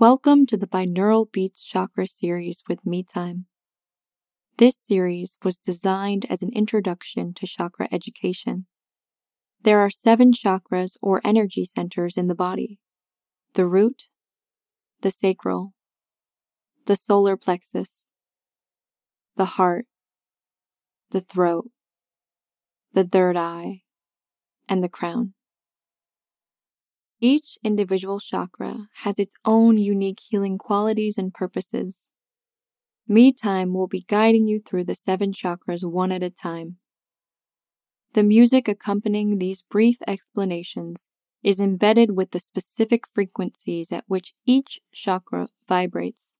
Welcome to the Binaural Beats Chakra series with Me Time. This series was designed as an introduction to chakra education. There are seven chakras or energy centers in the body the root, the sacral, the solar plexus, the heart, the throat, the third eye, and the crown. Each individual chakra has its own unique healing qualities and purposes. Me Time will be guiding you through the seven chakras one at a time. The music accompanying these brief explanations is embedded with the specific frequencies at which each chakra vibrates.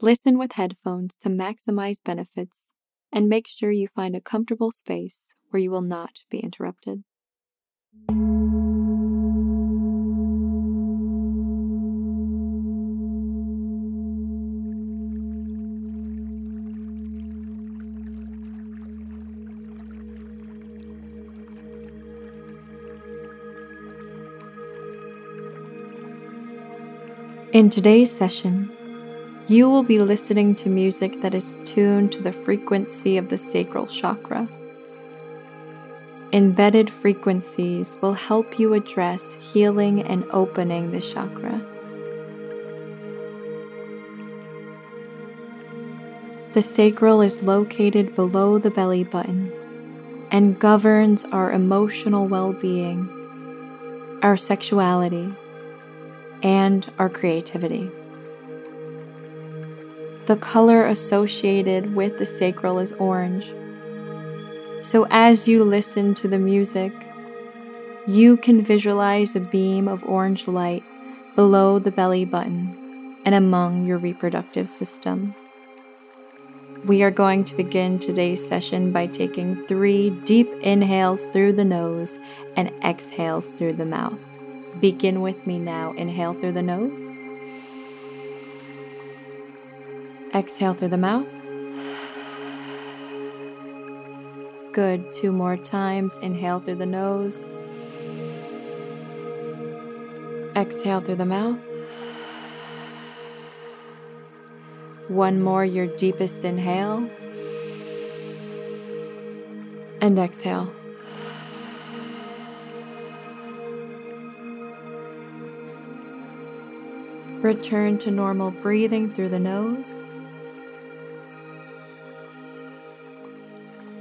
Listen with headphones to maximize benefits and make sure you find a comfortable space where you will not be interrupted. In today's session, you will be listening to music that is tuned to the frequency of the sacral chakra. Embedded frequencies will help you address healing and opening the chakra. The sacral is located below the belly button and governs our emotional well being, our sexuality, and our creativity. The color associated with the sacral is orange. So as you listen to the music, you can visualize a beam of orange light below the belly button and among your reproductive system. We are going to begin today's session by taking three deep inhales through the nose and exhales through the mouth. Begin with me now. Inhale through the nose. Exhale through the mouth. Good. Two more times. Inhale through the nose. Exhale through the mouth. One more, your deepest inhale. And exhale. Return to normal breathing through the nose.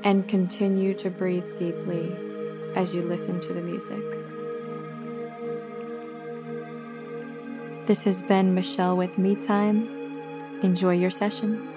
And continue to breathe deeply as you listen to the music. This has been Michelle with Me Time. Enjoy your session.